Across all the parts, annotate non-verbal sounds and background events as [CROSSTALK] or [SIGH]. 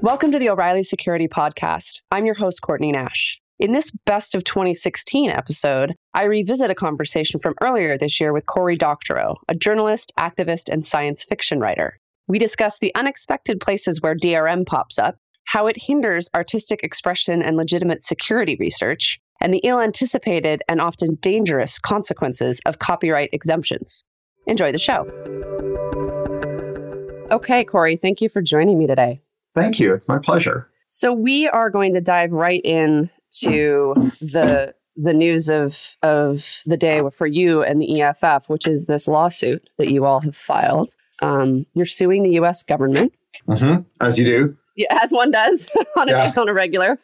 Welcome to the O'Reilly Security Podcast. I'm your host, Courtney Nash. In this Best of 2016 episode, I revisit a conversation from earlier this year with Cory Doctorow, a journalist, activist, and science fiction writer. We discuss the unexpected places where DRM pops up, how it hinders artistic expression and legitimate security research, and the ill anticipated and often dangerous consequences of copyright exemptions. Enjoy the show. Okay, Cory, thank you for joining me today. Thank you. It's my pleasure. So we are going to dive right in to the the news of of the day for you and the EFF, which is this lawsuit that you all have filed. Um, you're suing the U.S. government, mm-hmm. as you do, yeah, as one does [LAUGHS] on a yeah. on a regular.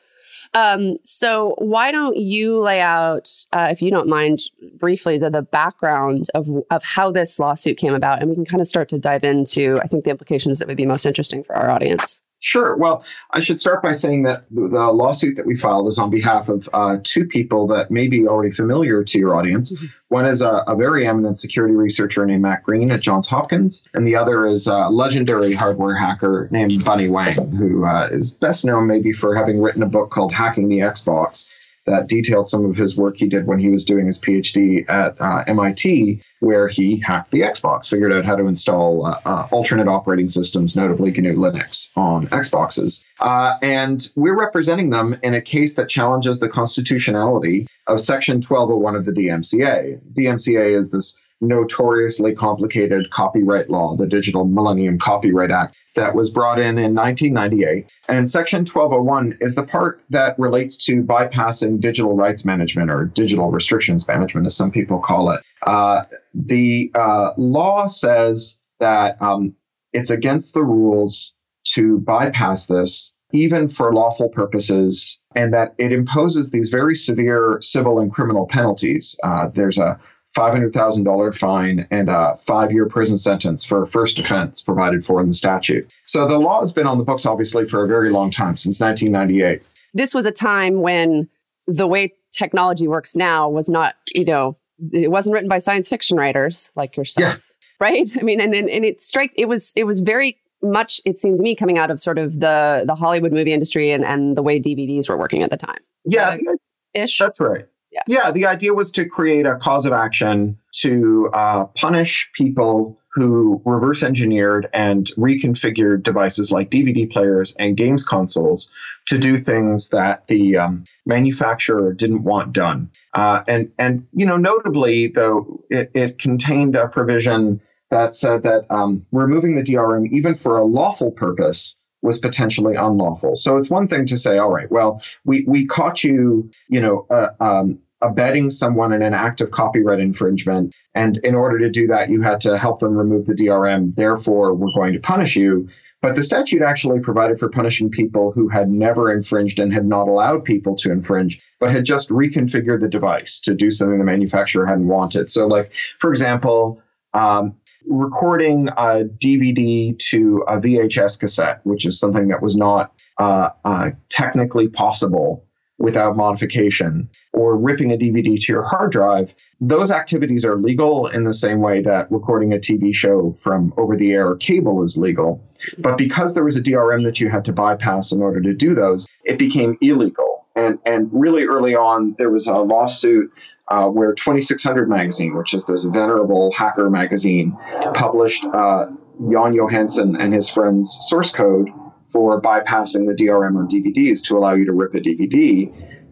Um, so why don't you lay out, uh, if you don't mind, briefly the, the background of of how this lawsuit came about, and we can kind of start to dive into, I think, the implications that would be most interesting for our audience. Sure. Well, I should start by saying that the lawsuit that we filed is on behalf of uh, two people that may be already familiar to your audience. Mm-hmm. One is a, a, very eminent security researcher named Matt Green at Johns Hopkins, and the other is a legendary hardware hacker named Bunnie Huang, who uh, is best known maybe for having written a book called Hacking the Xbox that detailed some of his work he did when he was doing his PhD at uh, MIT, where he hacked the Xbox, figured out how to install uh, uh, alternate operating systems, notably GNU Linux, on Xboxes. Uh, and we're representing them in a case that challenges the constitutionality of Section 1201 of the DMCA. DMCA is this notoriously complicated copyright law, the Digital Millennium Copyright Act, that was brought in in 1998. And Section 1201 is the part that relates to bypassing digital rights management or digital restrictions management, as some people call it. Uh, the uh, law says that um, it's against the rules to bypass this, even for lawful purposes, and that it imposes these very severe civil and criminal penalties. Uh, there's a $500,000 fine and a five year prison sentence for a first offense provided for in the statute. So the law has been on the books, obviously, for a very long time, since 1998. This was a time when the way technology works now was not, you know, it wasn't written by science fiction writers like yourself. Yeah. Right. I mean, and, and, and it strike, it was, it was very much, it seemed to me coming out of sort of the, the Hollywood movie industry and, and the way DVDs were working at the time. Yeah. Ish. That's right. Yeah. yeah, the idea was to create a cause of action to uh, punish people who reverse engineered and reconfigured devices like DVD players and games consoles to do things that the um, manufacturer didn't want done. Uh, and and you know, notably though, it, it contained a provision that said that um, removing the DRM even for a lawful purpose was potentially unlawful. So it's one thing to say, all right, well, we, we caught you, you know, uh, um, abetting someone in an act of copyright infringement. And in order to do that, you had to help them remove the DRM. Therefore, we're going to punish you. But the statute actually provided for punishing people who had never infringed and had not allowed people to infringe, but had just reconfigured the device to do something the manufacturer hadn't wanted. So, like, for example, um, recording a DVD to a VHS cassette, which is something that was not uh, uh, technically possible without modification, or ripping a DVD to your hard drive, those activities are legal in the same way that recording a TV show from over the air cable is legal. But because there was a DRM that you had to bypass in order to do those, it became illegal. And, and really early on, there was a lawsuit uh, where 2600 magazine, which is this venerable hacker magazine, published uh, Jon Johansen and his friends' source code for bypassing the DRM on DVDs to allow you to rip a DVD.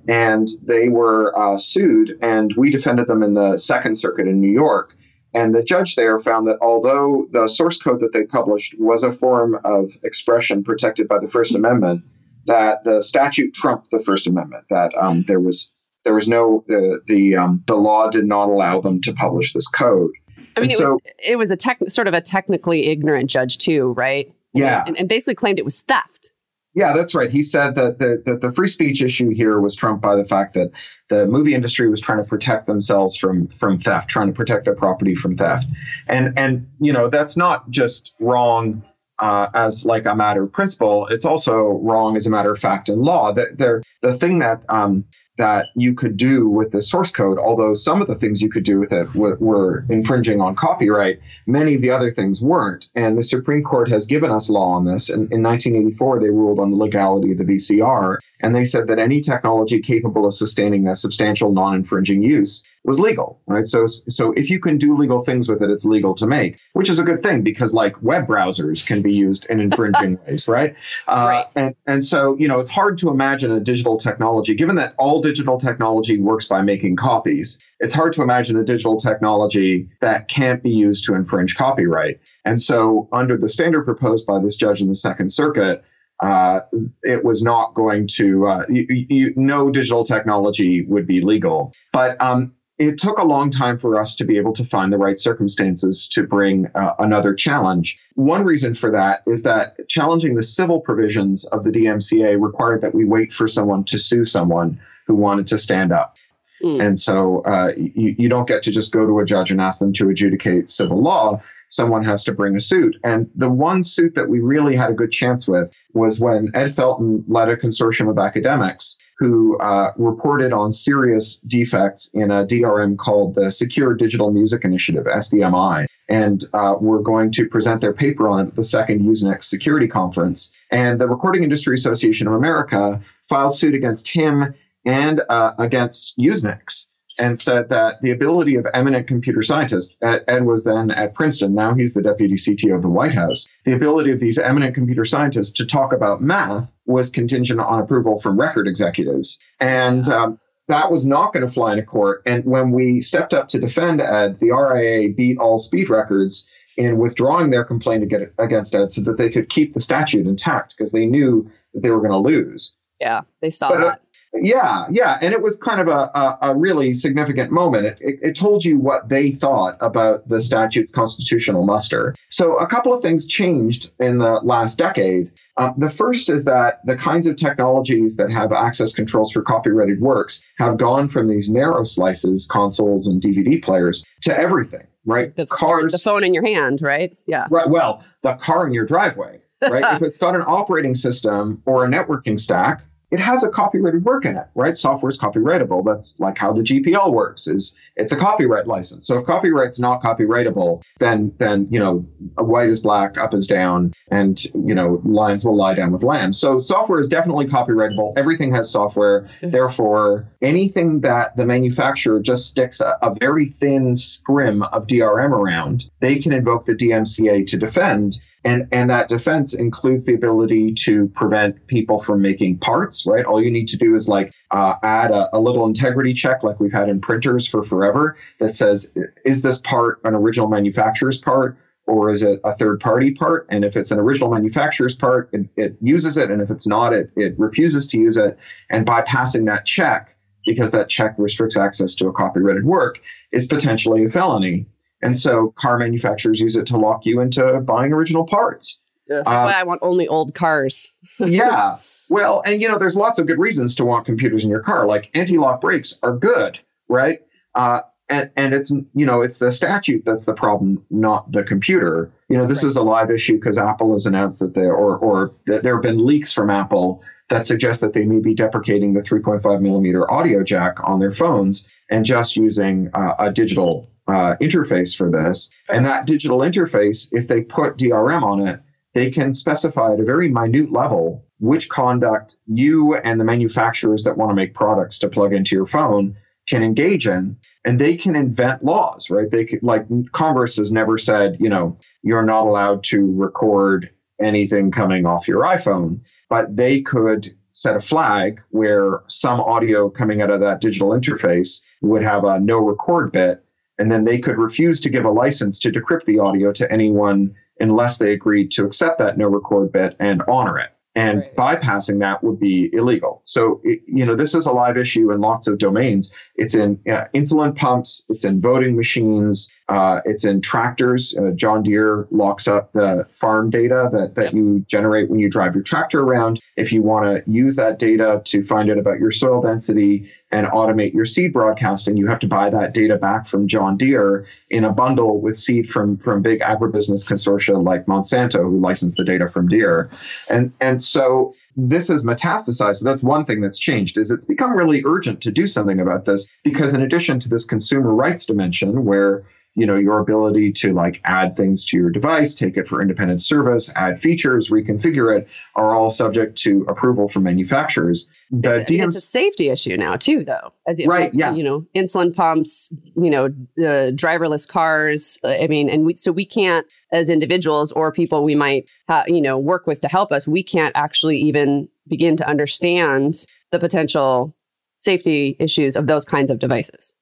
And they were uh, sued, and we defended them in the Second Circuit in New York. And the judge there found that although the source code that they published was a form of expression protected by the First Amendment, that the statute trumped the First Amendment. That um, there was there was no the the um, the law did not allow them to publish this code. I mean, it so, was it was a tech, sort of a technically ignorant judge too, right? Yeah, and, and basically claimed it was theft. Yeah, that's right. He said that the, that the free speech issue here was trumped by the fact that the movie industry was trying to protect themselves from from theft, trying to protect their property from theft, and and you know that's not just wrong uh, as like a matter of principle. It's also wrong as a matter of fact and law. That the the thing that um, that you could do with the source code, although some of the things you could do with it w- were infringing on copyright, many of the other things weren't. And the Supreme Court has given us law on this. And in 1984, they ruled on the legality of the VCR, and they said that any technology capable of sustaining a substantial non-infringing use was legal, right? So, so if you can do legal things with it, it's legal to make, which is a good thing because like web browsers can be used in infringing [LAUGHS] ways, right? Uh, right. And and so you know it's hard to imagine a digital technology, given that all digital technology works by making copies. It's hard to imagine a digital technology that can't be used to infringe copyright. And so, under the standard proposed by this judge in the Second Circuit, uh, it was not going to, uh, you, you, no digital technology would be legal. But um, it took a long time for us to be able to find the right circumstances to bring uh, another challenge. One reason for that is that challenging the civil provisions of the DMCA required that we wait for someone to sue someone who wanted to stand up. Mm. And so uh, you, you don't get to just go to a judge and ask them to adjudicate civil law someone has to bring a suit. And the one suit that we really had a good chance with was when Ed Felten led a consortium of academics who uh, reported on serious defects in a DRM called the Secure Digital Music Initiative, SDMI. And uh, we're going to present their paper on it at the second Usenix security conference. And the Recording Industry Association of America filed suit against him and uh, against Usenix and said that the ability of eminent computer scientists, Ed was then at Princeton, now he's the deputy CTO of the White House, the ability of these eminent computer scientists to talk about math was contingent on approval from record executives. And um, that was not going to fly in a court. And when we stepped up to defend Ed, the RIAA beat all speed records in withdrawing their complaint against Ed so that they could keep the statute intact because they knew that they were going to lose. Yeah, they saw but, uh, that. Uh, yeah, yeah, and it was kind of a, a, a really significant moment. It, it, it, told you what they thought about the statute's constitutional muster. So a couple of things changed in the last decade. Uh, the first is that the kinds of technologies that have access controls for copyrighted works have gone from these narrow slices, consoles and DVD players, to everything. Right, the cars, the phone in your hand, right? Yeah. Right. Well, the car in your driveway. Right. [LAUGHS] if it's got an operating system or a networking stack, it has a copyrighted work in it, right? Software is copyrightable. That's like how the GPL works. Is it's a copyright license. So if copyright's not copyrightable, then then you know white is black, up is down, and you know lions will lie down with lambs. So software is definitely copyrightable. Everything has software. Mm-hmm. Therefore, anything that the manufacturer just sticks a, a very thin scrim of DRM around, they can invoke the DMCA to defend and, and that defense includes the ability to prevent people from making parts, right? All you need to do is like uh, add a, a, little integrity check, like we've had in printers for forever, that says, is this part an original manufacturer's part? Or is it a third party part? And if it's an original manufacturer's part, it, it uses it. And if it's not, it, it refuses to use it. And bypassing that check, because that check restricts access to a copyrighted work, is potentially a felony. And so car manufacturers use it to lock you into buying original parts. That's uh, why I want only old cars. [LAUGHS] yeah. Well, and you know, there's lots of good reasons to want computers in your car. Like anti-lock brakes are good, right? Uh, and, and it's you know it's the statute that's the problem, not the computer. You know, this right. is a live issue because Apple has announced that they or or that there have been leaks from Apple that suggest that they may be deprecating the 3.5 millimeter audio jack on their phones and just using uh, a digital uh, interface for this. And that digital interface, if they put DRM on it, they can specify at a very minute level which conduct you and the manufacturers that want to make products to plug into your phone can engage in. And they can invent laws right? They could like congress has never said you know you're not allowed to record anything coming off your iphone but they could set a flag where some audio coming out of that digital interface would have a no record bit and then they could refuse to give a license to decrypt the audio to anyone unless they agreed to accept that no record bit and honor it. And right. bypassing that would be illegal. So, it, you know, this is a live issue in lots of domains. It's in uh, insulin pumps, it's in voting machines, uh, it's in tractors. Uh, John Deere locks up the farm data that, that yep. you generate when you drive your tractor around. If you want to use that data to find out about your soil density and automate your seed broadcasting, you have to buy that data back from John Deere in a bundle with seed from, from big agribusiness consortia like Monsanto, who license the data from Deere. And, and so this has metastasized. So that's one thing that's changed is it's become really urgent to do something about this because in addition to this consumer rights dimension where you know your ability to like add things to your device take it for independent service add features reconfigure it are all subject to approval from manufacturers. The it's, DMs- it's a safety issue now too though as you right yeah. you know insulin pumps you know uh, driverless cars i mean and we, so we can't as individuals or people we might uh, you know work with to help us we can't actually even begin to understand the potential safety issues of those kinds of devices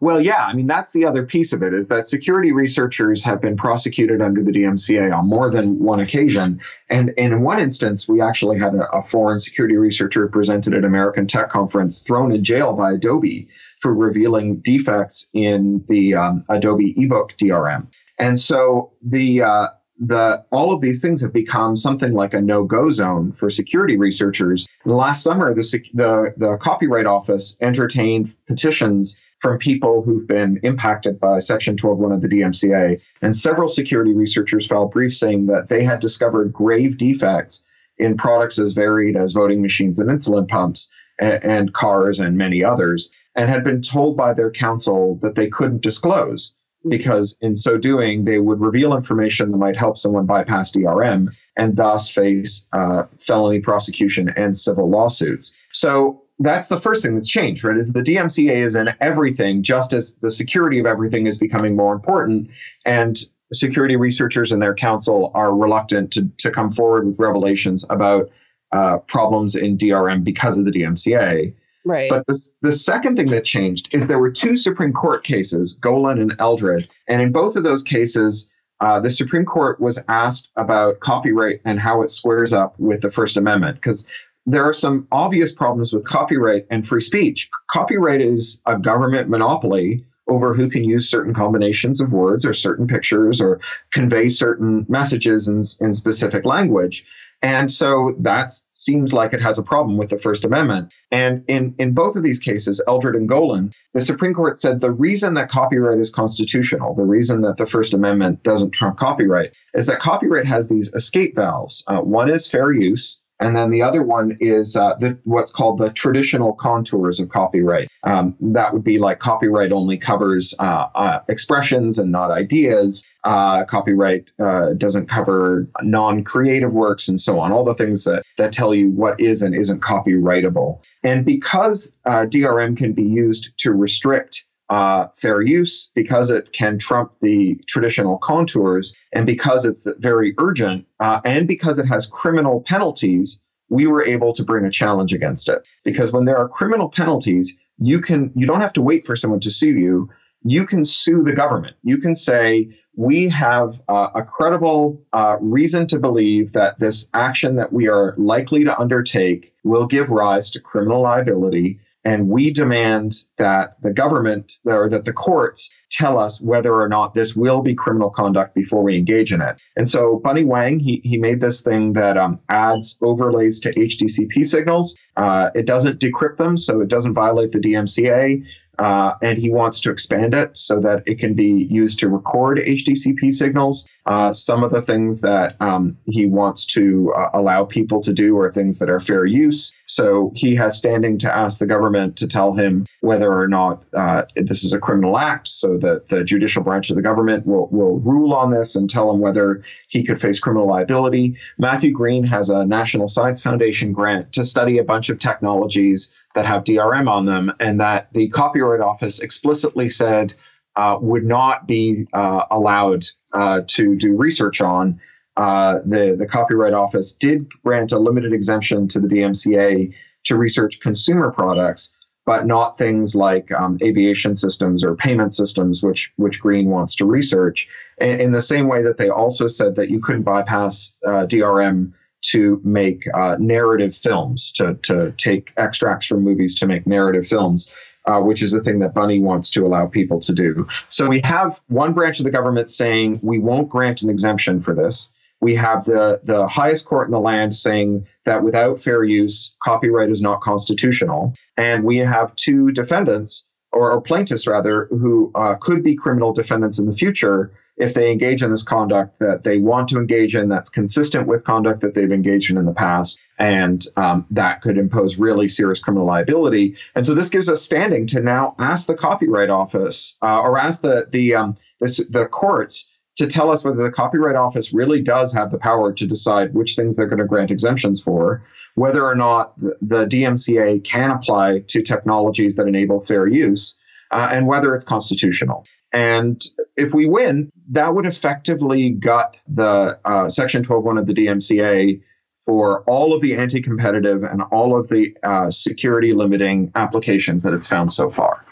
well, yeah, I mean, that's the other piece of it is that security researchers have been prosecuted under the DMCA on more than one occasion. And, and in one instance, we actually had a, a foreign security researcher presented at American Tech Conference thrown in jail by Adobe for revealing defects in the um, Adobe ebook DRM. And so the uh, the all of these things have become something like a no-go zone for security researchers. And last summer, the, the the Copyright Office entertained petitions from people who've been impacted by Section 1201 of the DMCA. And several security researchers filed briefs saying that they had discovered grave defects in products as varied as voting machines and insulin pumps and, and cars and many others, and had been told by their counsel that they couldn't disclose because in so doing, they would reveal information that might help someone bypass DRM and thus face uh, felony prosecution and civil lawsuits. So that's the first thing that's changed, right? Is the DMCA is in everything, just as the security of everything is becoming more important. And security researchers and their counsel are reluctant to, to come forward with revelations about uh, problems in DRM because of the DMCA. Right. But the, the second thing that changed is there were two Supreme Court cases, Golan and Eldred. And in both of those cases, uh, the Supreme Court was asked about copyright and how it squares up with the First Amendment. Because there are some obvious problems with copyright and free speech. Copyright is a government monopoly over who can use certain combinations of words or certain pictures or convey certain messages in, in specific language. And so that seems like it has a problem with the First Amendment. And in, in both of these cases, Eldred and Golan, the Supreme Court said the reason that copyright is constitutional, the reason that the First Amendment doesn't trump copyright, is that copyright has these escape valves. Uh, one is fair use, and then the other one is uh, the, what's called the traditional contours of copyright. Um, that would be like copyright only covers uh, uh, expressions and not ideas. Uh, copyright uh, doesn't cover non creative works and so on, all the things that, that tell you what is and isn't copyrightable. And because uh, DRM can be used to restrict uh, fair use because it can trump the traditional contours and because it's very urgent uh, and because it has criminal penalties we were able to bring a challenge against it. Because when there are criminal penalties you can you don't have to wait for someone to sue you. You can sue the government. You can say we have uh, a credible uh, reason to believe that this action that we are likely to undertake will give rise to criminal liability and we demand that the government or that the courts tell us whether or not this will be criminal conduct before we engage in it. And so Bunnie Huang, he, he made this thing that um, adds overlays to HDCP signals. Uh, it doesn't decrypt them, so it doesn't violate the DMCA. Uh, and he wants to expand it so that it can be used to record HDCP signals. Uh, some of the things that um, he wants to uh, allow people to do are things that are fair use. So he has standing to ask the government to tell him whether or not uh, this is a criminal act, so that the judicial branch of the government will, will rule on this and tell him whether he could face criminal liability. Matthew Green has a National Science Foundation grant to study a bunch of technologies that have DRM on them, and that the Copyright Office explicitly said uh, would not be uh, allowed uh, to do research on. Uh, the the Copyright Office did grant a limited exemption to the DMCA to research consumer products, but not things like um, aviation systems or payment systems, which which Green wants to research. In, in the same way that they also said that you couldn't bypass uh, DRM to make uh, narrative films, to, to take extracts from movies to make narrative films, uh, which is a thing that Bunnie wants to allow people to do. So we have one branch of the government saying we won't grant an exemption for this. We have the, the highest court in the land saying that without fair use, copyright is not constitutional. And we have two defendants, or, or plaintiffs rather, who uh, could be criminal defendants in the future if they engage in this conduct that they want to engage in that's consistent with conduct that they've engaged in in the past and um, that could impose really serious criminal liability and so this gives us standing to now ask the copyright office uh, or ask the the um, the, the courts to tell us whether the Copyright Office really does have the power to decide which things they're going to grant exemptions for, whether or not the, DMCA can apply to technologies that enable fair use, uh, and whether it's constitutional. And if we win, that would effectively gut the uh, Section 1201 of the DMCA for all of the anti competitive and all of the uh, security limiting applications that it's found so far.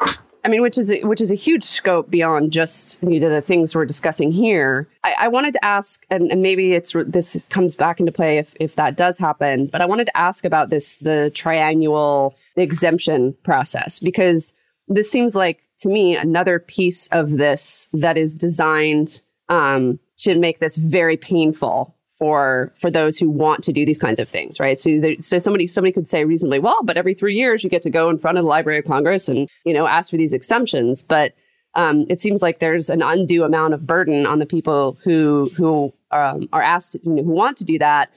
I mean, which is a, which is a huge scope beyond just you know, the things we're discussing here. I, I wanted to ask, and, and, maybe it's this comes back into play if if that does happen. But I wanted to ask about this the triennial exemption process because this seems like to me another piece of this that is designed um, to make this very painful for for those who want to do these kinds of things, right? So, so somebody somebody could say reasonably, well, but every three years you get to go in front of the Library of Congress and you know ask for these exemptions, but um, it seems like there's an undue amount of burden on the people who who um, are asked, you know, who want to do that,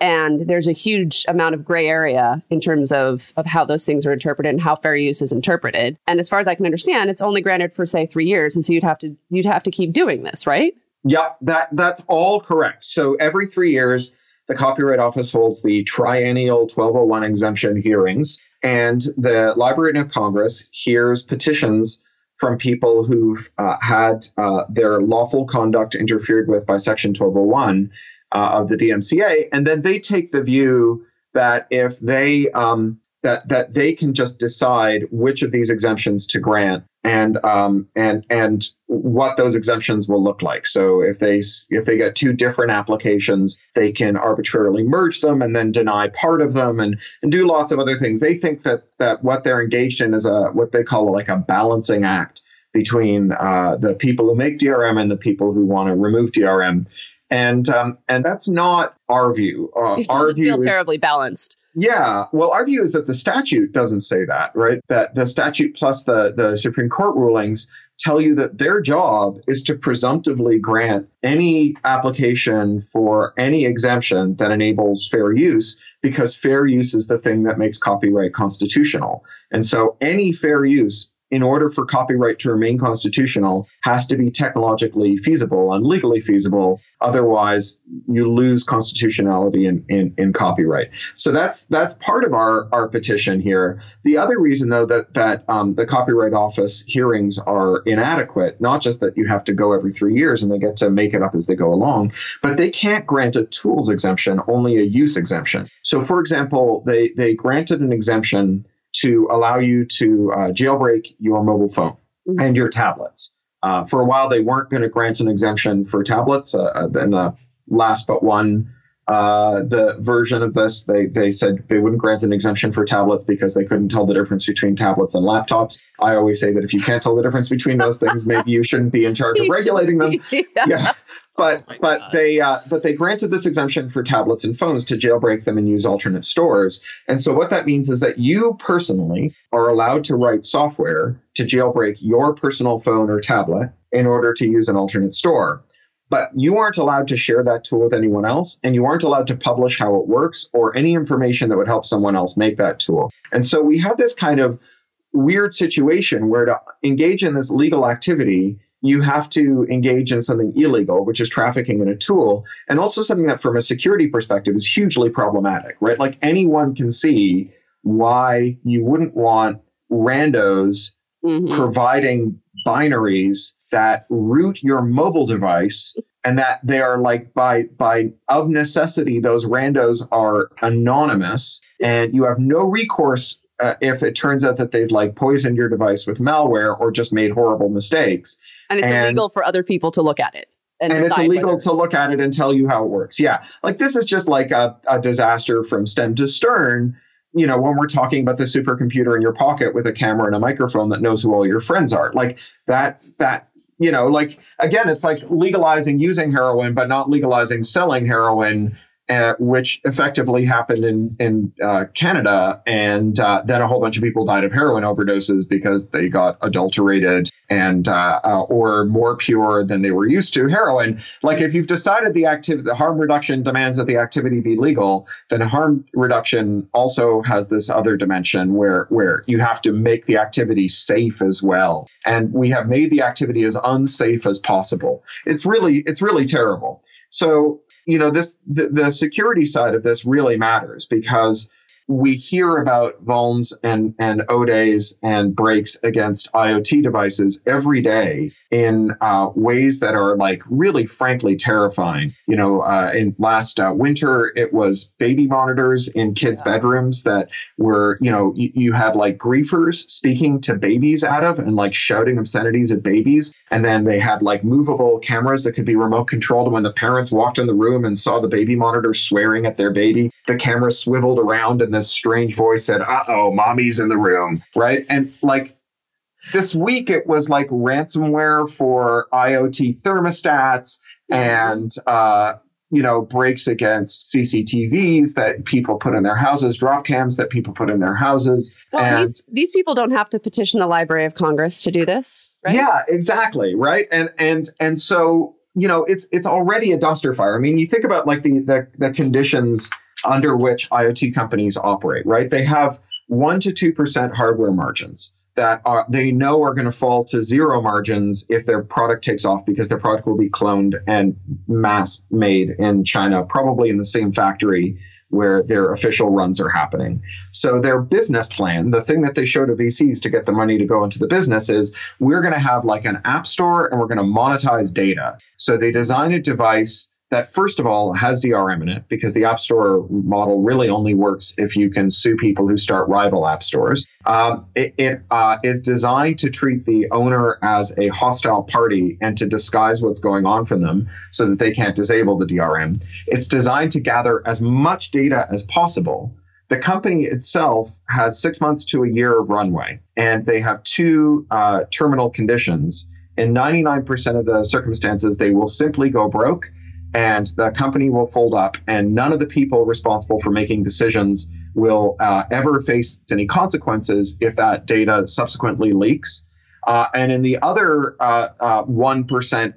and there's a huge amount of gray area in terms of of how those things are interpreted and how fair use is interpreted. And as far as I can understand, it's only granted for say three years, and so you'd have to you'd have to keep doing this, right? Yep, that that's all correct. So every three years, the Copyright Office holds the triennial 1201 exemption hearings, and the Library of Congress hears petitions from people who've uh, had uh, their lawful conduct interfered with by Section 1201 uh, of the DMCA, and then they take the view that if they um, that that they can just decide which of these exemptions to grant and um, and and what those exemptions will look like. So if they if they get two different applications, they can arbitrarily merge them and then deny part of them and and do lots of other things. They think that that what they're engaged in is a what they call like a balancing act between uh, the people who make DRM and the people who want to remove DRM. And um, and that's not our view. Uh, it our view feel is, terribly balanced. Yeah. Well, our view is that the statute doesn't say that, right? That the statute plus the, the Supreme Court rulings tell you that their job is to presumptively grant any application for any exemption that enables fair use because fair use is the thing that makes copyright constitutional. And so any fair use in order for copyright to remain constitutional, has to be technologically feasible and legally feasible. Otherwise, you lose constitutionality in, in, in copyright. So that's that's part of our, our petition here. The other reason, though, that that um, the Copyright Office hearings are inadequate, not just that you have to go every three years and they get to make it up as they go along, but they can't grant a tools exemption, only a use exemption. So, for example, they they granted an exemption to allow you to uh, jailbreak your mobile phone mm-hmm. and your tablets. Uh, for a while, they weren't going to grant an exemption for tablets. Uh, uh, in the last but one uh, the version of this, they, they said they wouldn't grant an exemption for tablets because they couldn't tell the difference between tablets and laptops. I always say that if you can't tell the difference between those things, [LAUGHS] maybe you shouldn't be in charge of regulating them. yeah. yeah [LAUGHS] but oh but God. they uh, but they granted this exemption for tablets and phones to jailbreak them and use alternate stores. And so what that means is that you personally are allowed to write software to jailbreak your personal phone or tablet in order to use an alternate store. But you aren't allowed to share that tool with anyone else, and you aren't allowed to publish how it works or any information that would help someone else make that tool. And so we have this kind of weird situation where to engage in this legal activity you have to engage in something illegal, which is trafficking in a tool, and also something that, from a security perspective, is hugely problematic, right? Like anyone can see why you wouldn't want randos mm-hmm. providing binaries that root your mobile device and that they are like by by of necessity those randos are anonymous and you have no recourse uh, if it turns out that they've like poisoned your device with malware or just made horrible mistakes and it's and, illegal for other people to look at it. And, and it's illegal whether. to look at it and tell you how it works. Yeah. Like this is just like a, a disaster from stem to stern. You know, when we're talking about the supercomputer in your pocket with a camera and a microphone that knows who all your friends are, like that, that, you know, like again, it's like legalizing using heroin, but not legalizing selling heroin uh, which effectively happened in in uh, Canada, and uh, then a whole bunch of people died of heroin overdoses because they got adulterated and uh, uh, or more pure than they were used to heroin. Like if you've decided the activity, the harm reduction demands that the activity be legal, then harm reduction also has this other dimension where where you have to make the activity safe as well, and we have made the activity as unsafe as possible. It's really it's really terrible. So you know this the, the security side of this really matters because we hear about vulns and, and 0days and breaks against IoT devices every day in uh, ways that are like really, frankly, terrifying. You know, uh, in last uh, winter, it was baby monitors in kids' yeah. bedrooms that were, you know, you, you had like griefers speaking to babies out of and like shouting obscenities at babies. And then they had like movable cameras that could be remote controlled. And when the parents walked in the room and saw the baby monitor swearing at their baby, the camera swiveled around and this strange voice said, uh oh, mommy's in the room, right? And like this week, it was like ransomware for IoT thermostats and, uh, you know, breaks against CCTVs that people put in their houses, drop cams that people put in their houses. Well, and these, these people don't have to petition the Library of Congress to do this, right? Yeah, exactly, right. And and and so you know, it's it's already a dumpster fire. I mean, you think about like the the, the conditions under which IoT companies operate, right? They have 1 to 2% hardware margins that are, they know are going to fall to zero margins if their product takes off because their product will be cloned and mass made in China, probably in the same factory where their official runs are happening. So their business plan, the thing that they show to VCs to get the money to go into the business is we're going to have like an app store and we're going to monetize data. So they design a device that first of all has DRM in it because the App Store model really only works if you can sue people who start rival app stores. Um, it, it uh, is designed to treat the owner as a hostile party and to disguise what's going on from them so that they can't disable the DRM. It's designed to gather as much data as possible. The company itself has six months to a year of runway, and they have two uh, terminal conditions. In 99% of the circumstances, they will simply go broke and the company will fold up, and none of the people responsible for making decisions will uh, ever face any consequences if that data subsequently leaks. Uh, and in the other uh, uh, one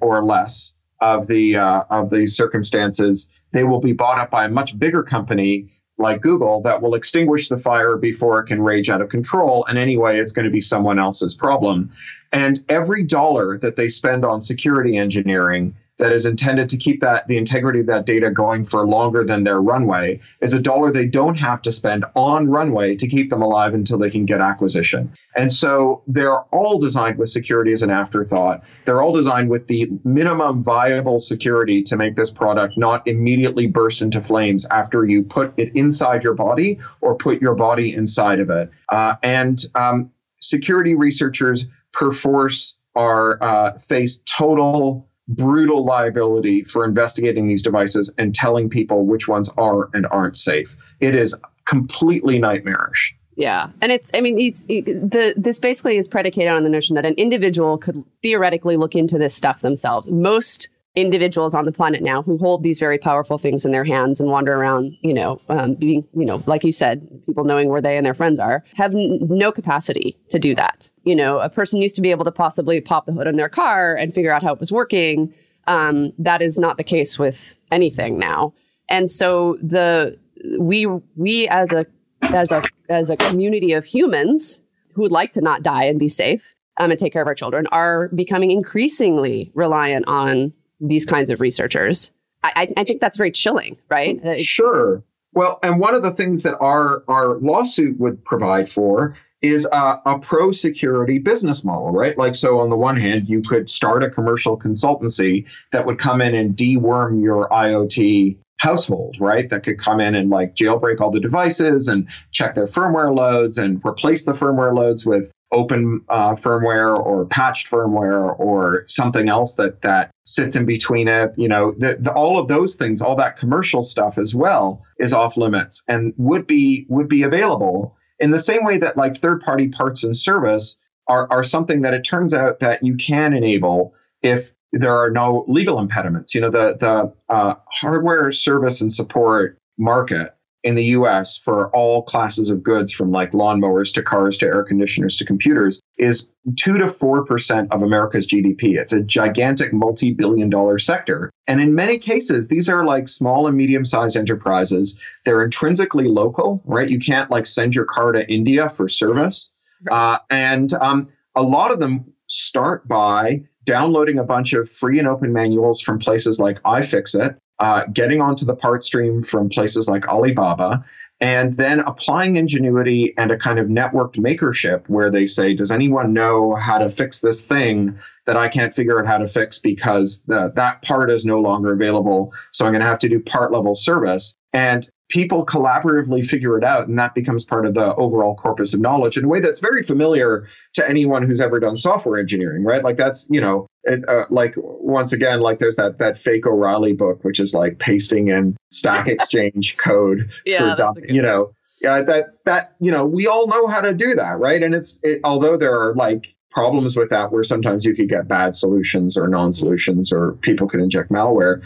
or less of the uh, of the circumstances, they will be bought up by a much bigger company like Google that will extinguish the fire before it can rage out of control. And anyway, it's going to be someone else's problem. And every dollar that they spend on security engineering that is intended to keep that the integrity of that data going for longer than their runway is a dollar they don't have to spend on runway to keep them alive until they can get acquisition. And so they're all designed with security as an afterthought. They're all designed with the minimum viable security to make this product not immediately burst into flames after you put it inside your body or put your body inside of it. Uh, and um, security researchers perforce are uh, face total brutal liability for investigating these devices and telling people which ones are and aren't safe. It is completely nightmarish. Yeah, and it's I mean he's, he, the this basically is predicated on the notion that an individual could theoretically look into this stuff themselves. Most individuals on the planet now who hold these very powerful things in their hands and wander around, you know, um, being, you know, like you said, people knowing where they and their friends are, have n- no capacity to do that. You know, a person used to be able to possibly pop the hood on their car and figure out how it was working. Um, that is not the case with anything now. And so the we we as a as a as a community of humans who would like to not die and be safe um, and take care of our children are becoming increasingly reliant on these kinds of researchers. I, I think that's very chilling, right? Sure. Well, and one of the things that our our lawsuit would provide for is a, a pro security business model, right? Like, so on the one hand, you could start a commercial consultancy that would come in and deworm your IoT household, right? That could come in and like jailbreak all the devices and check their firmware loads and replace the firmware loads with open uh, firmware or patched firmware or something else that that sits in between it you know the, the, all of those things all that commercial stuff as well is off limits and would be would be available in the same way that like third party parts and service are, are something that it turns out that you can enable if there are no legal impediments. You know, the the uh, hardware service and support market in the US for all classes of goods from like lawnmowers to cars to air conditioners to computers is 2 to 4% of America's GDP. It's a gigantic multi billion dollar sector. And in many cases, these are like small and medium sized enterprises. They're intrinsically local, right? You can't like send your car to India for service. Uh, and um, a lot of them start by downloading a bunch of free and open manuals from places like iFixit uh, getting onto the part stream from places like Alibaba, and then applying ingenuity and a kind of networked makership where they say, Does anyone know how to fix this thing that I can't figure out how to fix because the, that part is no longer available? So I'm going to have to do part level service. And people collaboratively figure it out, and that becomes part of the overall corpus of knowledge in a way that's very familiar to anyone who's ever done software engineering, right? Like that's you know, it, uh, like once again, like there's that that fake O'Reilly book, which is like pasting in Stack [LAUGHS] Exchange code yeah, for you know, yeah, that that you know, we all know how to do that, right? And it's it, although there are like problems with that where sometimes you could get bad solutions or non-solutions or people could inject malware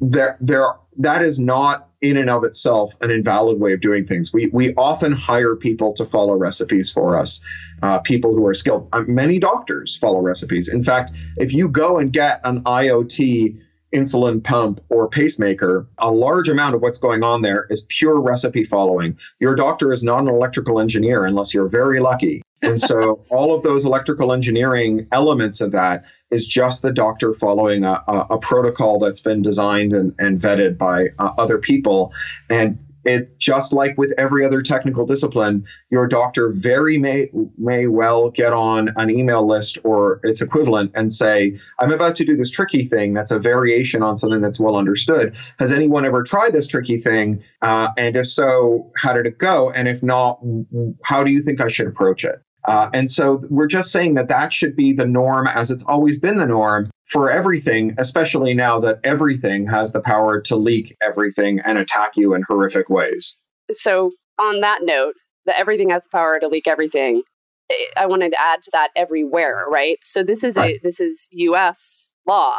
there there that is not in and of itself an invalid way of doing things. We we often hire people to follow recipes for us. Uh, people who are skilled. Uh, many doctors follow recipes. In fact, if you go and get an IoT insulin pump or pacemaker, a large amount of what's going on there is pure recipe following. Your doctor is not an electrical engineer unless you're very lucky. And so [LAUGHS] all of those electrical engineering elements of that is just the doctor following a, a, a protocol that's been designed and, and vetted by uh, other people. And it's just like with every other technical discipline, your doctor very may may well get on an email list or its equivalent and say, "I'm about to do this tricky thing. That's a variation on something that's well understood. Has anyone ever tried this tricky thing? Uh, and if so, how did it go? And if not, how do you think I should approach it?" Uh, and so we're just saying that that should be the norm as it's always been the norm for everything, especially now that everything has the power to leak everything and attack you in horrific ways. So, on that note, that everything has the power to leak everything. I wanted to add to that everywhere, right? So this is right. a this is U.S. law,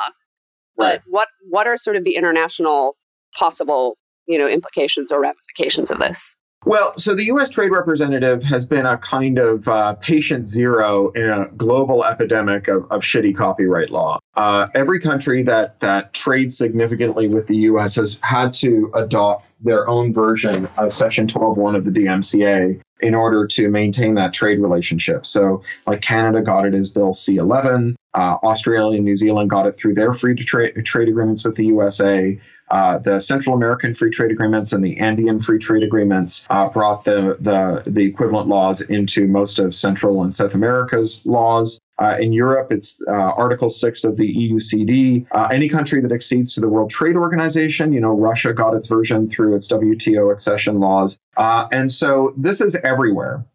but right. what what are sort of the international possible you know implications or ramifications of this? Well, so the U.S. Trade Representative has been a kind of uh, patient zero in a global epidemic of, of shitty copyright law. Uh, every country that that trades significantly with the U.S. has had to adopt their own version of Section 1201 of the DMCA in order to maintain that trade relationship. So, like Canada got it as Bill C11, uh, Australia and New Zealand got it through their free trade trade agreements with the USA. Uh, the Central American Free Trade Agreements and the Andean Free Trade Agreements uh, brought the, the, the equivalent laws into most of Central and South America's laws. Uh, in Europe, it's uh, Article 6 of the EUCD. Uh, any country that accedes to the World Trade Organization, you know, Russia got its version through its WTO accession laws. and so this is everywhere.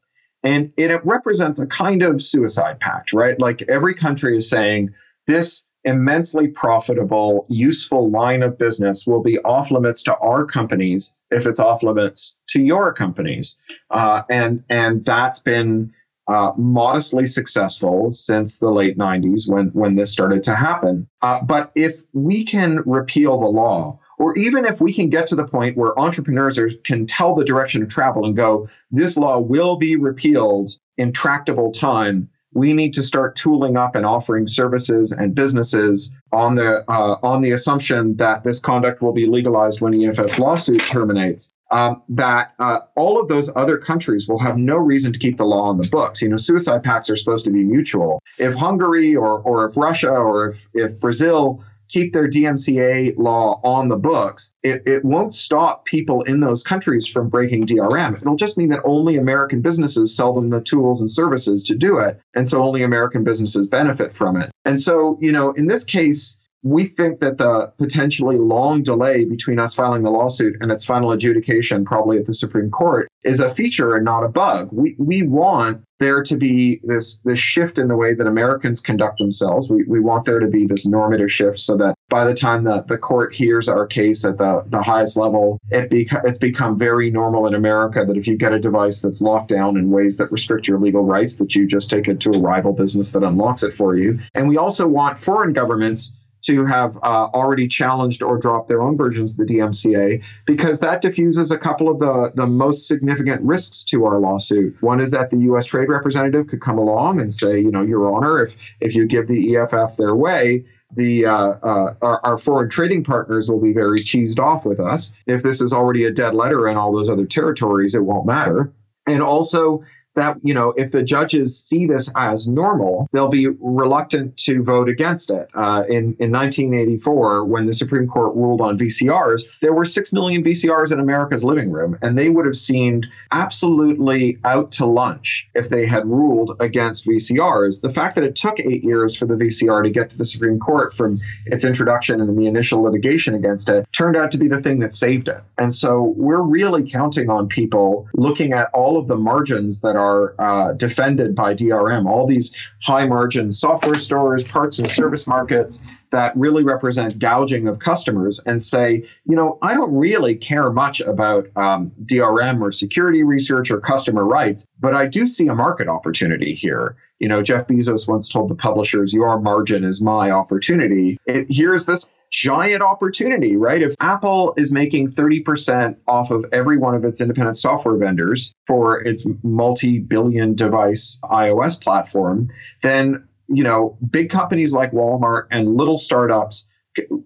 And it represents a kind of suicide pact, right? Like every country is saying, this immensely profitable, useful line of business will be off limits to our companies if it's off limits to your companies. Uh, and, and that's been uh, modestly successful since the late 90s when, when this started to happen. Uh, but if we can repeal the law, or even if we can get to the point where entrepreneurs are, can tell the direction of travel and go, this law will be repealed in tractable time, we need to start tooling up and offering services and businesses on the uh, on the assumption that this conduct will be legalized when the EFF's lawsuit terminates. Um, that uh, all of those other countries will have no reason to keep the law on the books. You know, suicide pacts are supposed to be mutual. If Hungary or or if Russia or if if Brazil keep their DMCA law on the books, it, it won't stop people in those countries from breaking DRM. It'll just mean that only American businesses sell them the tools and services to do it. And so only American businesses benefit from it. And so, you know, in this case, we think that the potentially long delay between us filing the lawsuit and its final adjudication, probably at the Supreme Court, is a feature and not a bug. We, we want there to be this, this shift in the way that Americans conduct themselves. We, we want there to be this normative shift so that by the time the, the court hears our case at the, the highest level, it beca- it's become very normal in America that if you get a device that's locked down in ways that restrict your legal rights, that you just take it to a rival business that unlocks it for you. And we also want foreign governments to have uh, already challenged or dropped their own versions of the DMCA because that diffuses a couple of the, the most significant risks to our lawsuit. One is that the U.S. Trade Representative could come along and say, you know, Your Honor, if if you give the EFF their way, the uh, uh, our, our, foreign trading partners will be very cheesed off with us. If this is already a dead letter in all those other territories, it won't matter. And also, that you know if the judges see this as normal they'll be reluctant to vote against it. Uh, in, in 1984 when the supreme court ruled on vcrs there were 6 million vcrs in america's living room and they would have seemed absolutely out to lunch if they had ruled against vcrs the fact that it took eight years for the vcr to get to the supreme court from its introduction and the initial litigation against it turned out to be the thing that saved it. And so we're really counting on people looking at all of the margins that are uh, defended by DRM, all these high margin software stores, parts and service markets that really represent gouging of customers and say, you know, I don't really care much about um, DRM or security research or customer rights, but I do see a market opportunity here. You know, Jeff Bezos once told the publishers, Your margin is my opportunity. It, here's this giant opportunity, right? If Apple is making 30% off of every one of its independent software vendors for its multi billion device iOS platform, then you know, big companies like Walmart and little startups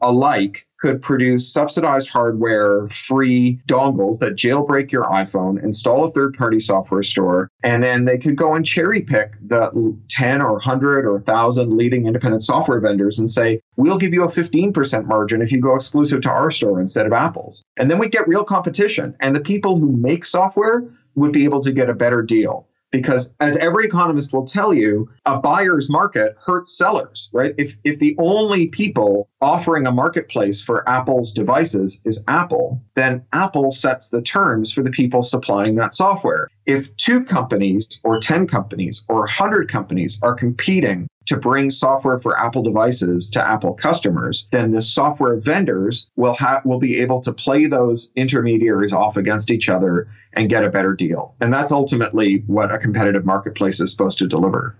alike could produce subsidized hardware free dongles that jailbreak your iPhone, install a third party software store, and then they could go and cherry pick the 10 or 100 or 1,000 leading independent software vendors and say, we'll give you a 15% margin if you go exclusive to our store instead of Apple's. And then we get real competition. And the people who make software would be able to get a better deal because as every economist will tell you a buyer's market hurts sellers right? If if the only people offering a marketplace for apple's devices is apple then apple sets the terms for the people supplying that software. If two companies or 10 companies or 100 companies are competing to bring software for Apple devices to Apple customers, then the software vendors will have will be able to play those intermediaries off against each other and get a better deal. And that's ultimately what a competitive marketplace is supposed to deliver.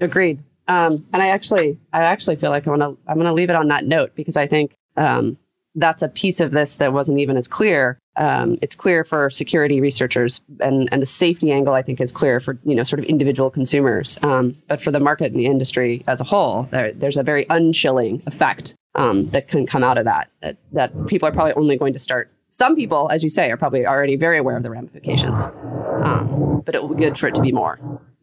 Agreed. Um, and I actually, I actually feel like I want to, I'm going to leave it on that note because I think um, that's a piece of this that wasn't even as clear. Um, it's clear for security researchers, and and the safety angle I think is clear for you know sort of individual consumers. Um, but for the market and the industry as a whole, there, there's a very unchilling effect um, that can come out of that, that. That people are probably only going to start. Some people, as you say, are probably already very aware of the ramifications. Um, but it will be good for it to be more.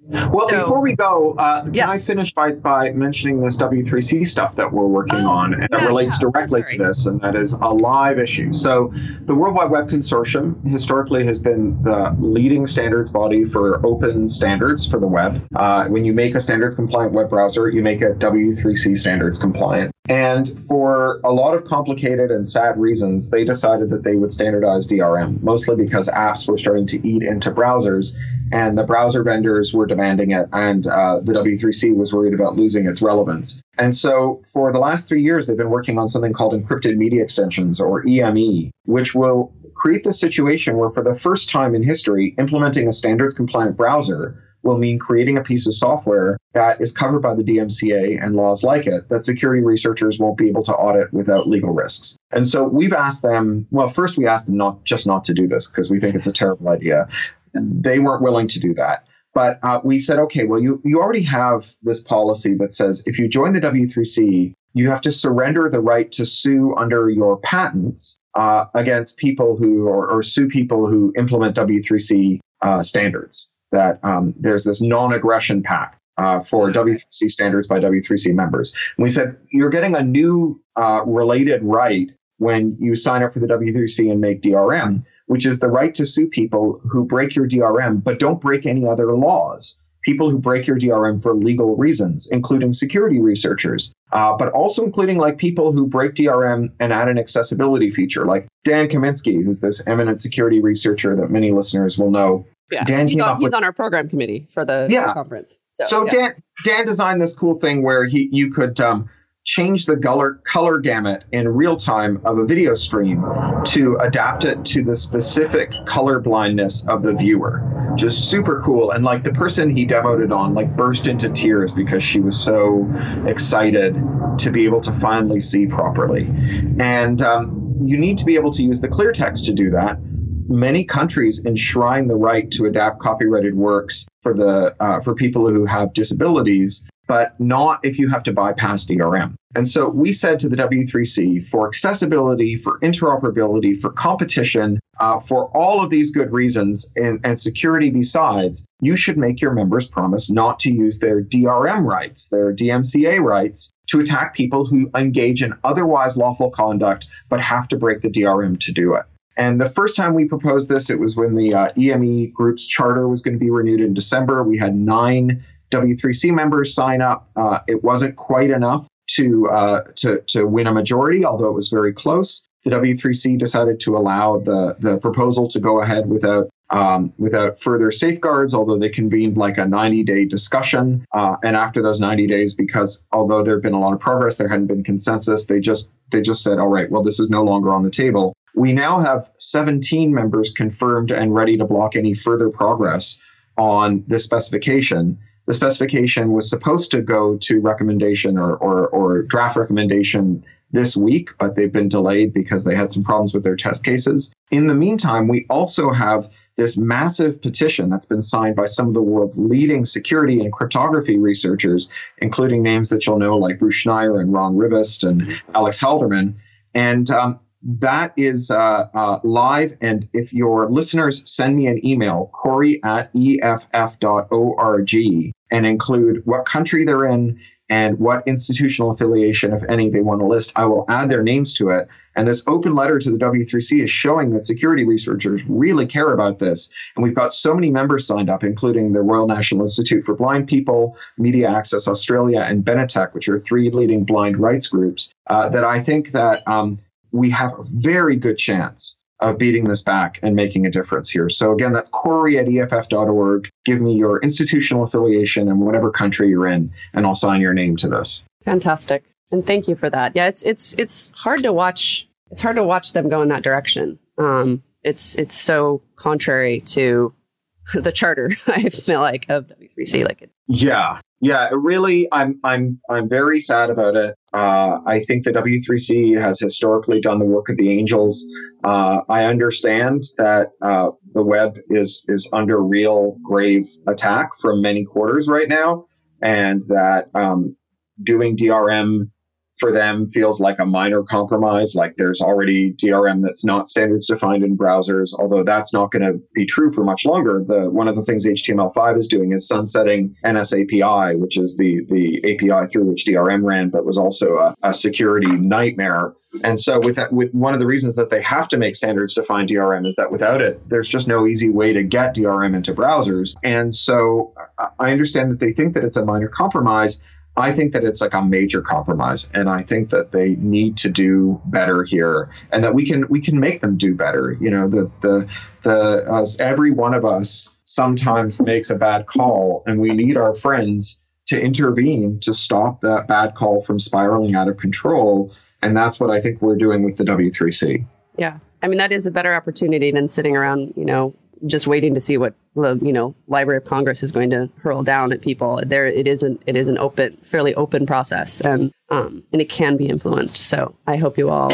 Well, so, before we go, uh, can yes. I finish by, by mentioning this W3C stuff that we're working oh, on and yeah, that relates directly to this, and that is a live issue. So, the World Wide Web Consortium historically has been the leading standards body for open standards for the web. Uh, when you make a standards compliant web browser, you make it W3C standards compliant. And for a lot of complicated and sad reasons, they decided that they would standardize DRM, mostly because apps were starting to eat into browsers and the browser vendors were demanding it, and uh, the W3C was worried about losing its relevance. And so, for the last three years, they've been working on something called encrypted media extensions, or EME, which will create the situation where, for the first time in history, implementing a standards compliant browser will mean creating a piece of software that is covered by the DMCA and laws like it that security researchers won't be able to audit without legal risks. And so we've asked them, well, first we asked them not just not to do this because we think it's a terrible idea they weren't willing to do that. But uh, we said, okay, well, you, you already have this policy that says if you join the W3C, you have to surrender the right to sue under your patents uh, against people who, or, or, sue people who implement W3C uh, standards. That um, there's this non aggression pact. Uh, for W3C standards by W3C members. And we said you're getting a new uh, related right when you sign up for the W3C and make DRM which is the right to sue people who break your DRM but don't break any other laws. People who break your DRM for legal reasons, including security researchers, uh, but also including like people who break DRM and add an accessibility feature, like Dan Kaminsky, who's this eminent security researcher that many listeners will know. Yeah, Dan he's, on, he's with, on, our program committee for the, yeah. conference. So, so yeah. Dan Dan designed this cool thing where he you could um, change the color, color gamut in real time of a video stream to adapt it to the specific color blindness of the viewer. Just super cool. And like the person he demoed it on, like burst into tears because she was so excited to be able to finally see properly. And um, you need to be able to use the clear text to do that many countries enshrine the right to adapt copyrighted works for the uh, for people who have disabilities but not if you have to bypass DRM. And so we said to the W3C for accessibility, for interoperability, for competition, uh, for all of these good reasons and, and security besides, you should make your members promise not to use their DRM rights, their DMCA rights, to attack people who engage in otherwise lawful conduct but have to break the DRM to do it. And the first time we proposed this, it was when the uh, EME group's charter was going to be renewed in December. We had nine W3C members sign up. Uh, it wasn't quite enough to, uh, to, to win a majority, although it was very close. The W3C decided to allow the, the proposal to go ahead without um, without further safeguards, although they convened like a 90 day discussion. Uh, and after those 90 days, because although there had been a lot of progress, there hadn't been consensus, they just they just said, all right, well, this is no longer on the table. We now have 17 members confirmed and ready to block any further progress on this specification the specification was supposed to go to recommendation or, or, or draft recommendation this week, but they've been delayed because they had some problems with their test cases. In the meantime, we also have this massive petition that's been signed by some of the world's leading security and cryptography researchers, including names that you'll know like Bruce Schneier and Ron Rivest and Alex Halderman. And um, that is uh, uh, live. And if your listeners send me an email, Cory at EFF.org, and include what country they're in and what institutional affiliation, if any, they want to list, I will add their names to it. And this open letter to the W3C is showing that security researchers really care about this. And we've got so many members signed up, including the Royal National Institute for Blind People, Media Access Australia, and Benetech, which are three leading blind rights groups, uh, that I think that um, we have a very good chance of beating this back and making a difference here. So again, that's Cory at EFF.org. Give me your institutional affiliation and whatever country you're in, and I'll sign your name to this. Fantastic. And thank you for that. Yeah, it's it's it's hard to watch it's hard to watch them go in that direction. Um, it's it's so contrary to [LAUGHS] the charter, [LAUGHS] I feel like, of W3C. Like it, Yeah. Yeah, really, I'm I'm I'm very sad about it. Uh, I think the W3C has historically done the work of the angels. Uh, I understand that uh, the web is is under real grave attack from many quarters right now, and that um, doing DRM for them feels like a minor compromise. Like there's already DRM that's not standards defined in browsers, although that's not going to be true for much longer. The one of the things HTML5 is doing is sunsetting NPAPI, which is the the API through which DRM ran, but was also a, a security nightmare. And so with that, with one of the reasons that they have to make standards defined DRM is that without it, there's just no easy way to get DRM into browsers. And so I understand that they think that it's a minor compromise. I think that it's like a major compromise, and I think that they need to do better here, and that we can we can make them do better. You know, the the the every one of us sometimes makes a bad call, and we need our friends to intervene to stop that bad call from spiraling out of control, and that's what I think we're doing with the W3C. Yeah, I mean that is a better opportunity than sitting around, you know, just waiting to see what the you know Library of Congress is going to hurl down at people. There, it isn't. It is an open, fairly open process, and um, and it can be influenced. So I hope you all.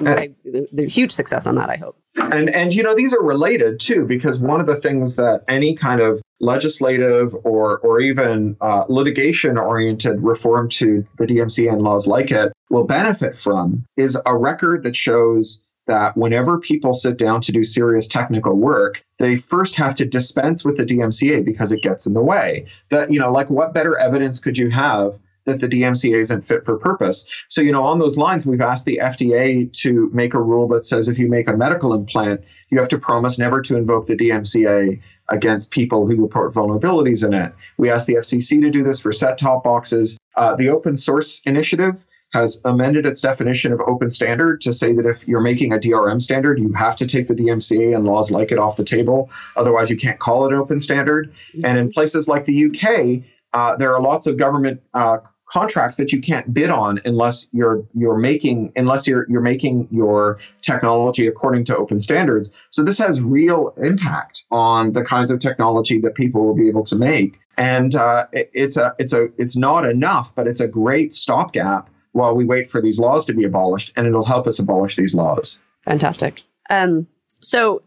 I, the huge success on that. I hope. And and you know these are related too because one of the things that any kind of legislative or or even uh, litigation oriented reform to the DMCA and laws like it will benefit from is a record that shows that whenever people sit down to do serious technical work, they first have to dispense with the DMCA because it gets in the way. That, you know, like what better evidence could you have that the DMCA isn't fit for purpose? So, you know, on those lines, we've asked the FDA to make a rule that says if you make a medical implant, you have to promise never to invoke the DMCA against people who report vulnerabilities in it. We asked the FCC to do this for set top boxes. Uh, the open source initiative has amended its definition of open standard to say that if you're making a DRM standard, you have to take the DMCA and laws like it off the table. Otherwise, you can't call it an open standard. Mm-hmm. And in places like the UK, uh, there are lots of government uh, contracts that you can't bid on unless you're you're making unless you're you're making your technology according to open standards. So this has real impact on the kinds of technology that people will be able to make. And uh, it, it's a it's a it's not enough, but it's a great stopgap while we wait for these laws to be abolished, and it'll help us abolish these laws. Fantastic. Um, so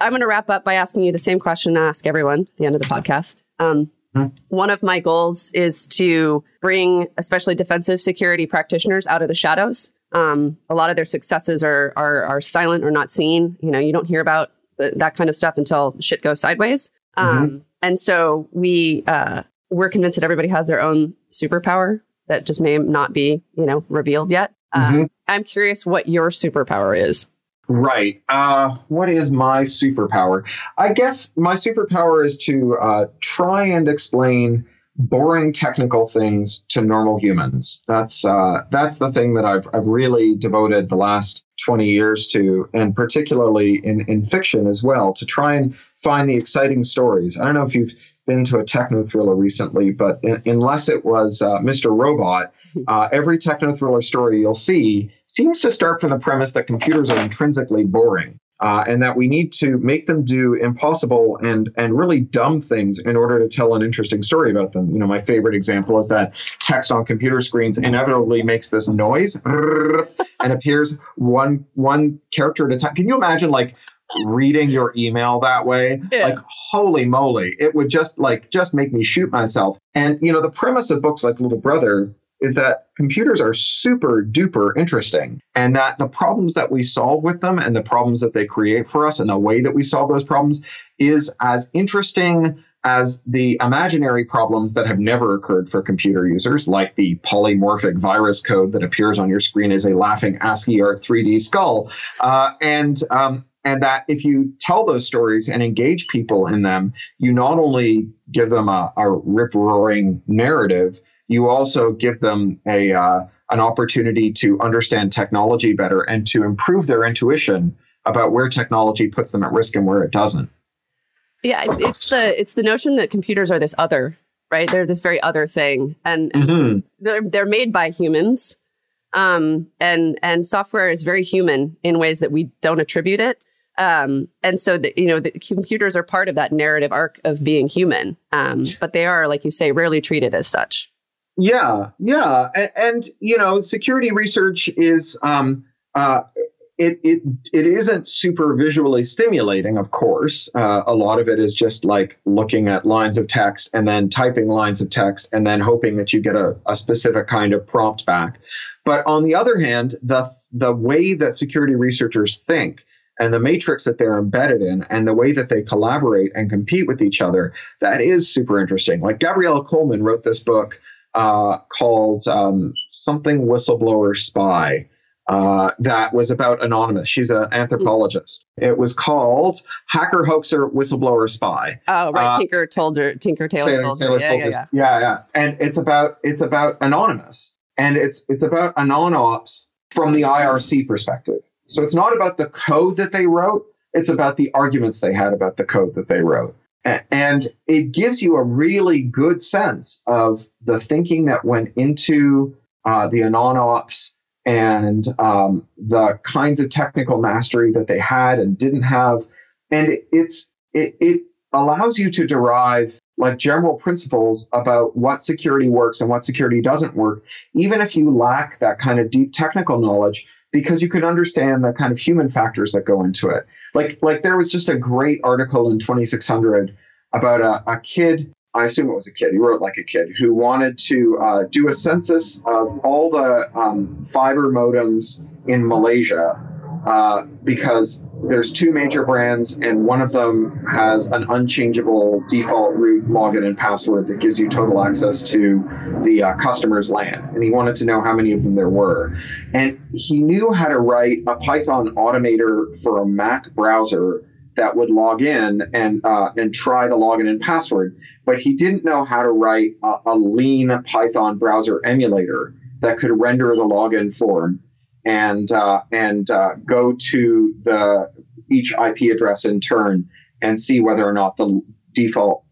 I'm going to wrap up by asking you the same question I ask everyone at the end of the podcast. Um, mm-hmm. One of my goals is to bring especially defensive security practitioners out of the shadows. Um, a lot of their successes are, are, are silent or not seen. You know, you don't hear about the, that kind of stuff until shit goes sideways. Um, mm-hmm. And so we uh, we're convinced that everybody has their own superpower that just may not be you know revealed yet. Mm-hmm. Uh, I'm curious what your superpower is. Right. Uh, what is my superpower? I guess my superpower is to uh, try and explain boring technical things to normal humans. That's uh, that's the thing that I've I've really devoted the last 20 years to, and particularly in in fiction as well, to try and find the exciting stories. I don't know if you've been to a techno thriller recently, but in, unless it was uh, Mr. Robot, [LAUGHS] uh, every techno thriller story you'll see seems to start from the premise that computers are intrinsically boring. Uh, and that we need to make them do impossible and and really dumb things in order to tell an interesting story about them. You know, my favorite example is that text on computer screens inevitably makes this noise [LAUGHS] and appears one one character at a time. Can you imagine like reading your email that way yeah. like holy moly it would just like just make me shoot myself and you know the premise of books like little brother is that computers are super duper interesting and that the problems that we solve with them and the problems that they create for us and the way that we solve those problems is as interesting as the imaginary problems that have never occurred for computer users, like the polymorphic virus code that appears on your screen as a laughing ASCII art 3D skull. Uh, and um, and that if you tell those stories and engage people in them, you not only give them a, a rip roaring narrative, you also give them a uh, an opportunity to understand technology better and to improve their intuition about where technology puts them at risk and where it doesn't. Yeah, it's the it's the notion that computers are this other, right? They're this very other thing, and, and mm-hmm. they're they're made by humans, um, and and software is very human in ways that we don't attribute it. Um, and so the, you know the computers are part of that narrative arc of being human, um, but they are, like you say, rarely treated as such. Yeah, yeah, and, and you know, security research is um, uh, it it it isn't super visually stimulating. Of course, uh, a lot of it is just like looking at lines of text and then typing lines of text and then hoping that you get a, a specific kind of prompt back. But on the other hand, the the way that security researchers think and the matrix that they're embedded in and the way that they collaborate and compete with each other that is super interesting like Gabriella Coleman wrote this book uh, called um, something whistleblower spy. Uh, that was about Anonymous. She's an anthropologist. It was called Hacker Hoaxer Whistleblower Spy. Oh, right. Uh, Tinker told her. Tinker Tailor, told her. Yeah, yeah, yeah. yeah, yeah. And it's about it's about Anonymous, and it's it's about AnonOps from the IRC perspective. So it's not about the code that they wrote. It's about the arguments they had about the code that they wrote. And it gives you a really good sense of the thinking that went into uh, the AnonOps and um, the kinds of technical mastery that they had and didn't have. And it's it, it allows you to derive like general principles about what security works and what security doesn't work, even if you lack that kind of deep technical knowledge, because you can understand the kind of human factors that go into it. Like like there was just a great article in 2600 about a, a kid. I assume it was a kid. He wrote like a kid who wanted to uh, do a census of all the um, fiber modems in Malaysia uh, because there's two major brands and one of them has an unchangeable default root login and password that gives you total access to the uh, customer's LAN. And he wanted to know how many of them there were. And he knew how to write a Python automator for a Mac browser that would log in and uh, and try the login and password, but he didn't know how to write a, a lean Python browser emulator that could render the login form and uh, and uh, go to the each IP address in turn and see whether or not the default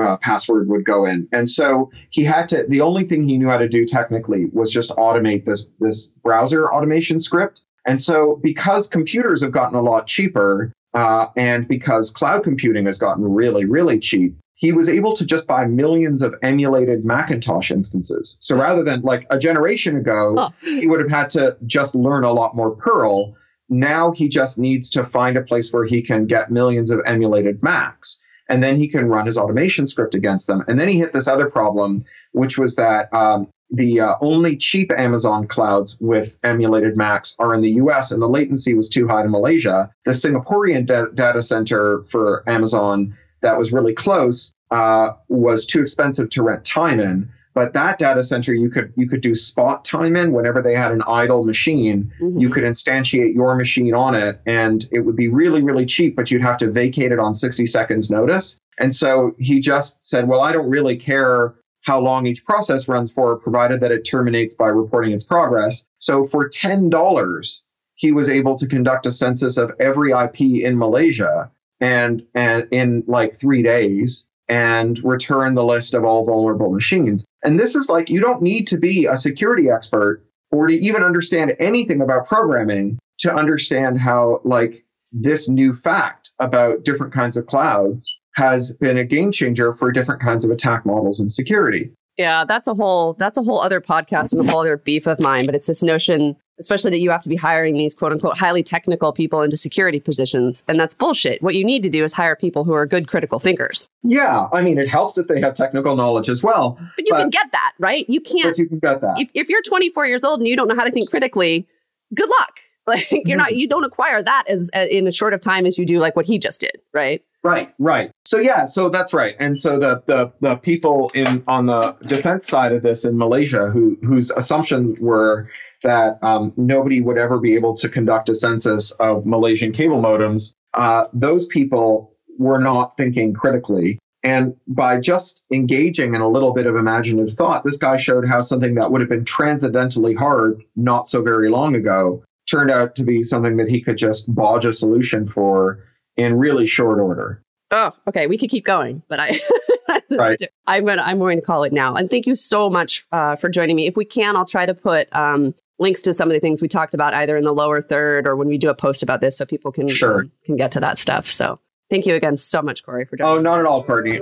uh, password would go in. And so he had to, the only thing he knew how to do technically was just automate this, this browser automation script. And so because computers have gotten a lot cheaper, uh, and because cloud computing has gotten really, really cheap, he was able to just buy millions of emulated Macintosh instances. So rather than like a generation ago, huh. he would have had to just learn a lot more Perl. Now he just needs to find a place where he can get millions of emulated Macs and then he can run his automation script against them. And then he hit this other problem, which was that um, the uh, only cheap Amazon clouds with emulated Macs are in the US, and the latency was too high to Malaysia. The Singaporean da- data center for Amazon that was really close uh, was too expensive to rent time in. But that data center, you could you could do spot time in whenever they had an idle machine. Mm-hmm. You could instantiate your machine on it, and it would be really really cheap. But you'd have to vacate it on 60 seconds notice. And so he just said, "Well, I don't really care how long each process runs for, provided that it terminates by reporting its progress." So for ten dollars, he was able to conduct a census of every IP in Malaysia and and in like three days and return the list of all vulnerable machines. And this is like, you don't need to be a security expert or to even understand anything about programming to understand how, like, this new fact about different kinds of clouds has been a game changer for different kinds of attack models and security. Yeah, that's a whole that's a whole other podcast and a whole other beef of mine. But it's this notion especially that you have to be hiring these quote unquote highly technical people into security positions. And that's bullshit. What you need to do is hire people who are good critical thinkers. Yeah. I mean, it helps if they have technical knowledge as well. But you but, can get that, right? You can't. you can get that. If, if, you're 24 years old and you don't know how to think critically, good luck. [LAUGHS] Like you're not, you don't acquire that as uh, in as short of time as you do like what he just did, right? Right, right. So yeah, so that's right. And so the the, the people in on the defense side of this in Malaysia who whose assumptions were that um, nobody would ever be able to conduct a census of Malaysian cable modems, uh, those people were not thinking critically. And by just engaging in a little bit of imaginative thought, this guy showed how something that would have been transcendently hard not so very long ago turned out to be something that he could just bodge a solution for in really short order. Oh, okay. We could keep going, but I, [LAUGHS] right. I'm gonna, I'm going to call it now. And thank you so much uh, for joining me. If we can, I'll try to put um, links to some of the things we talked about either in the lower third or when we do a post about this so people can sure. can get to that stuff. So thank you again so much, Cory, for joining. Oh, not at all, Courtney.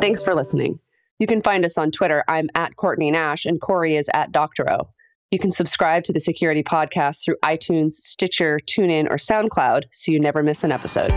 Thanks for listening. You can find us on Twitter. I'm at Courtney Nash and Cory is at Doctorow. You can subscribe to the Security Podcast through iTunes, Stitcher, TuneIn, or SoundCloud so you never miss an episode.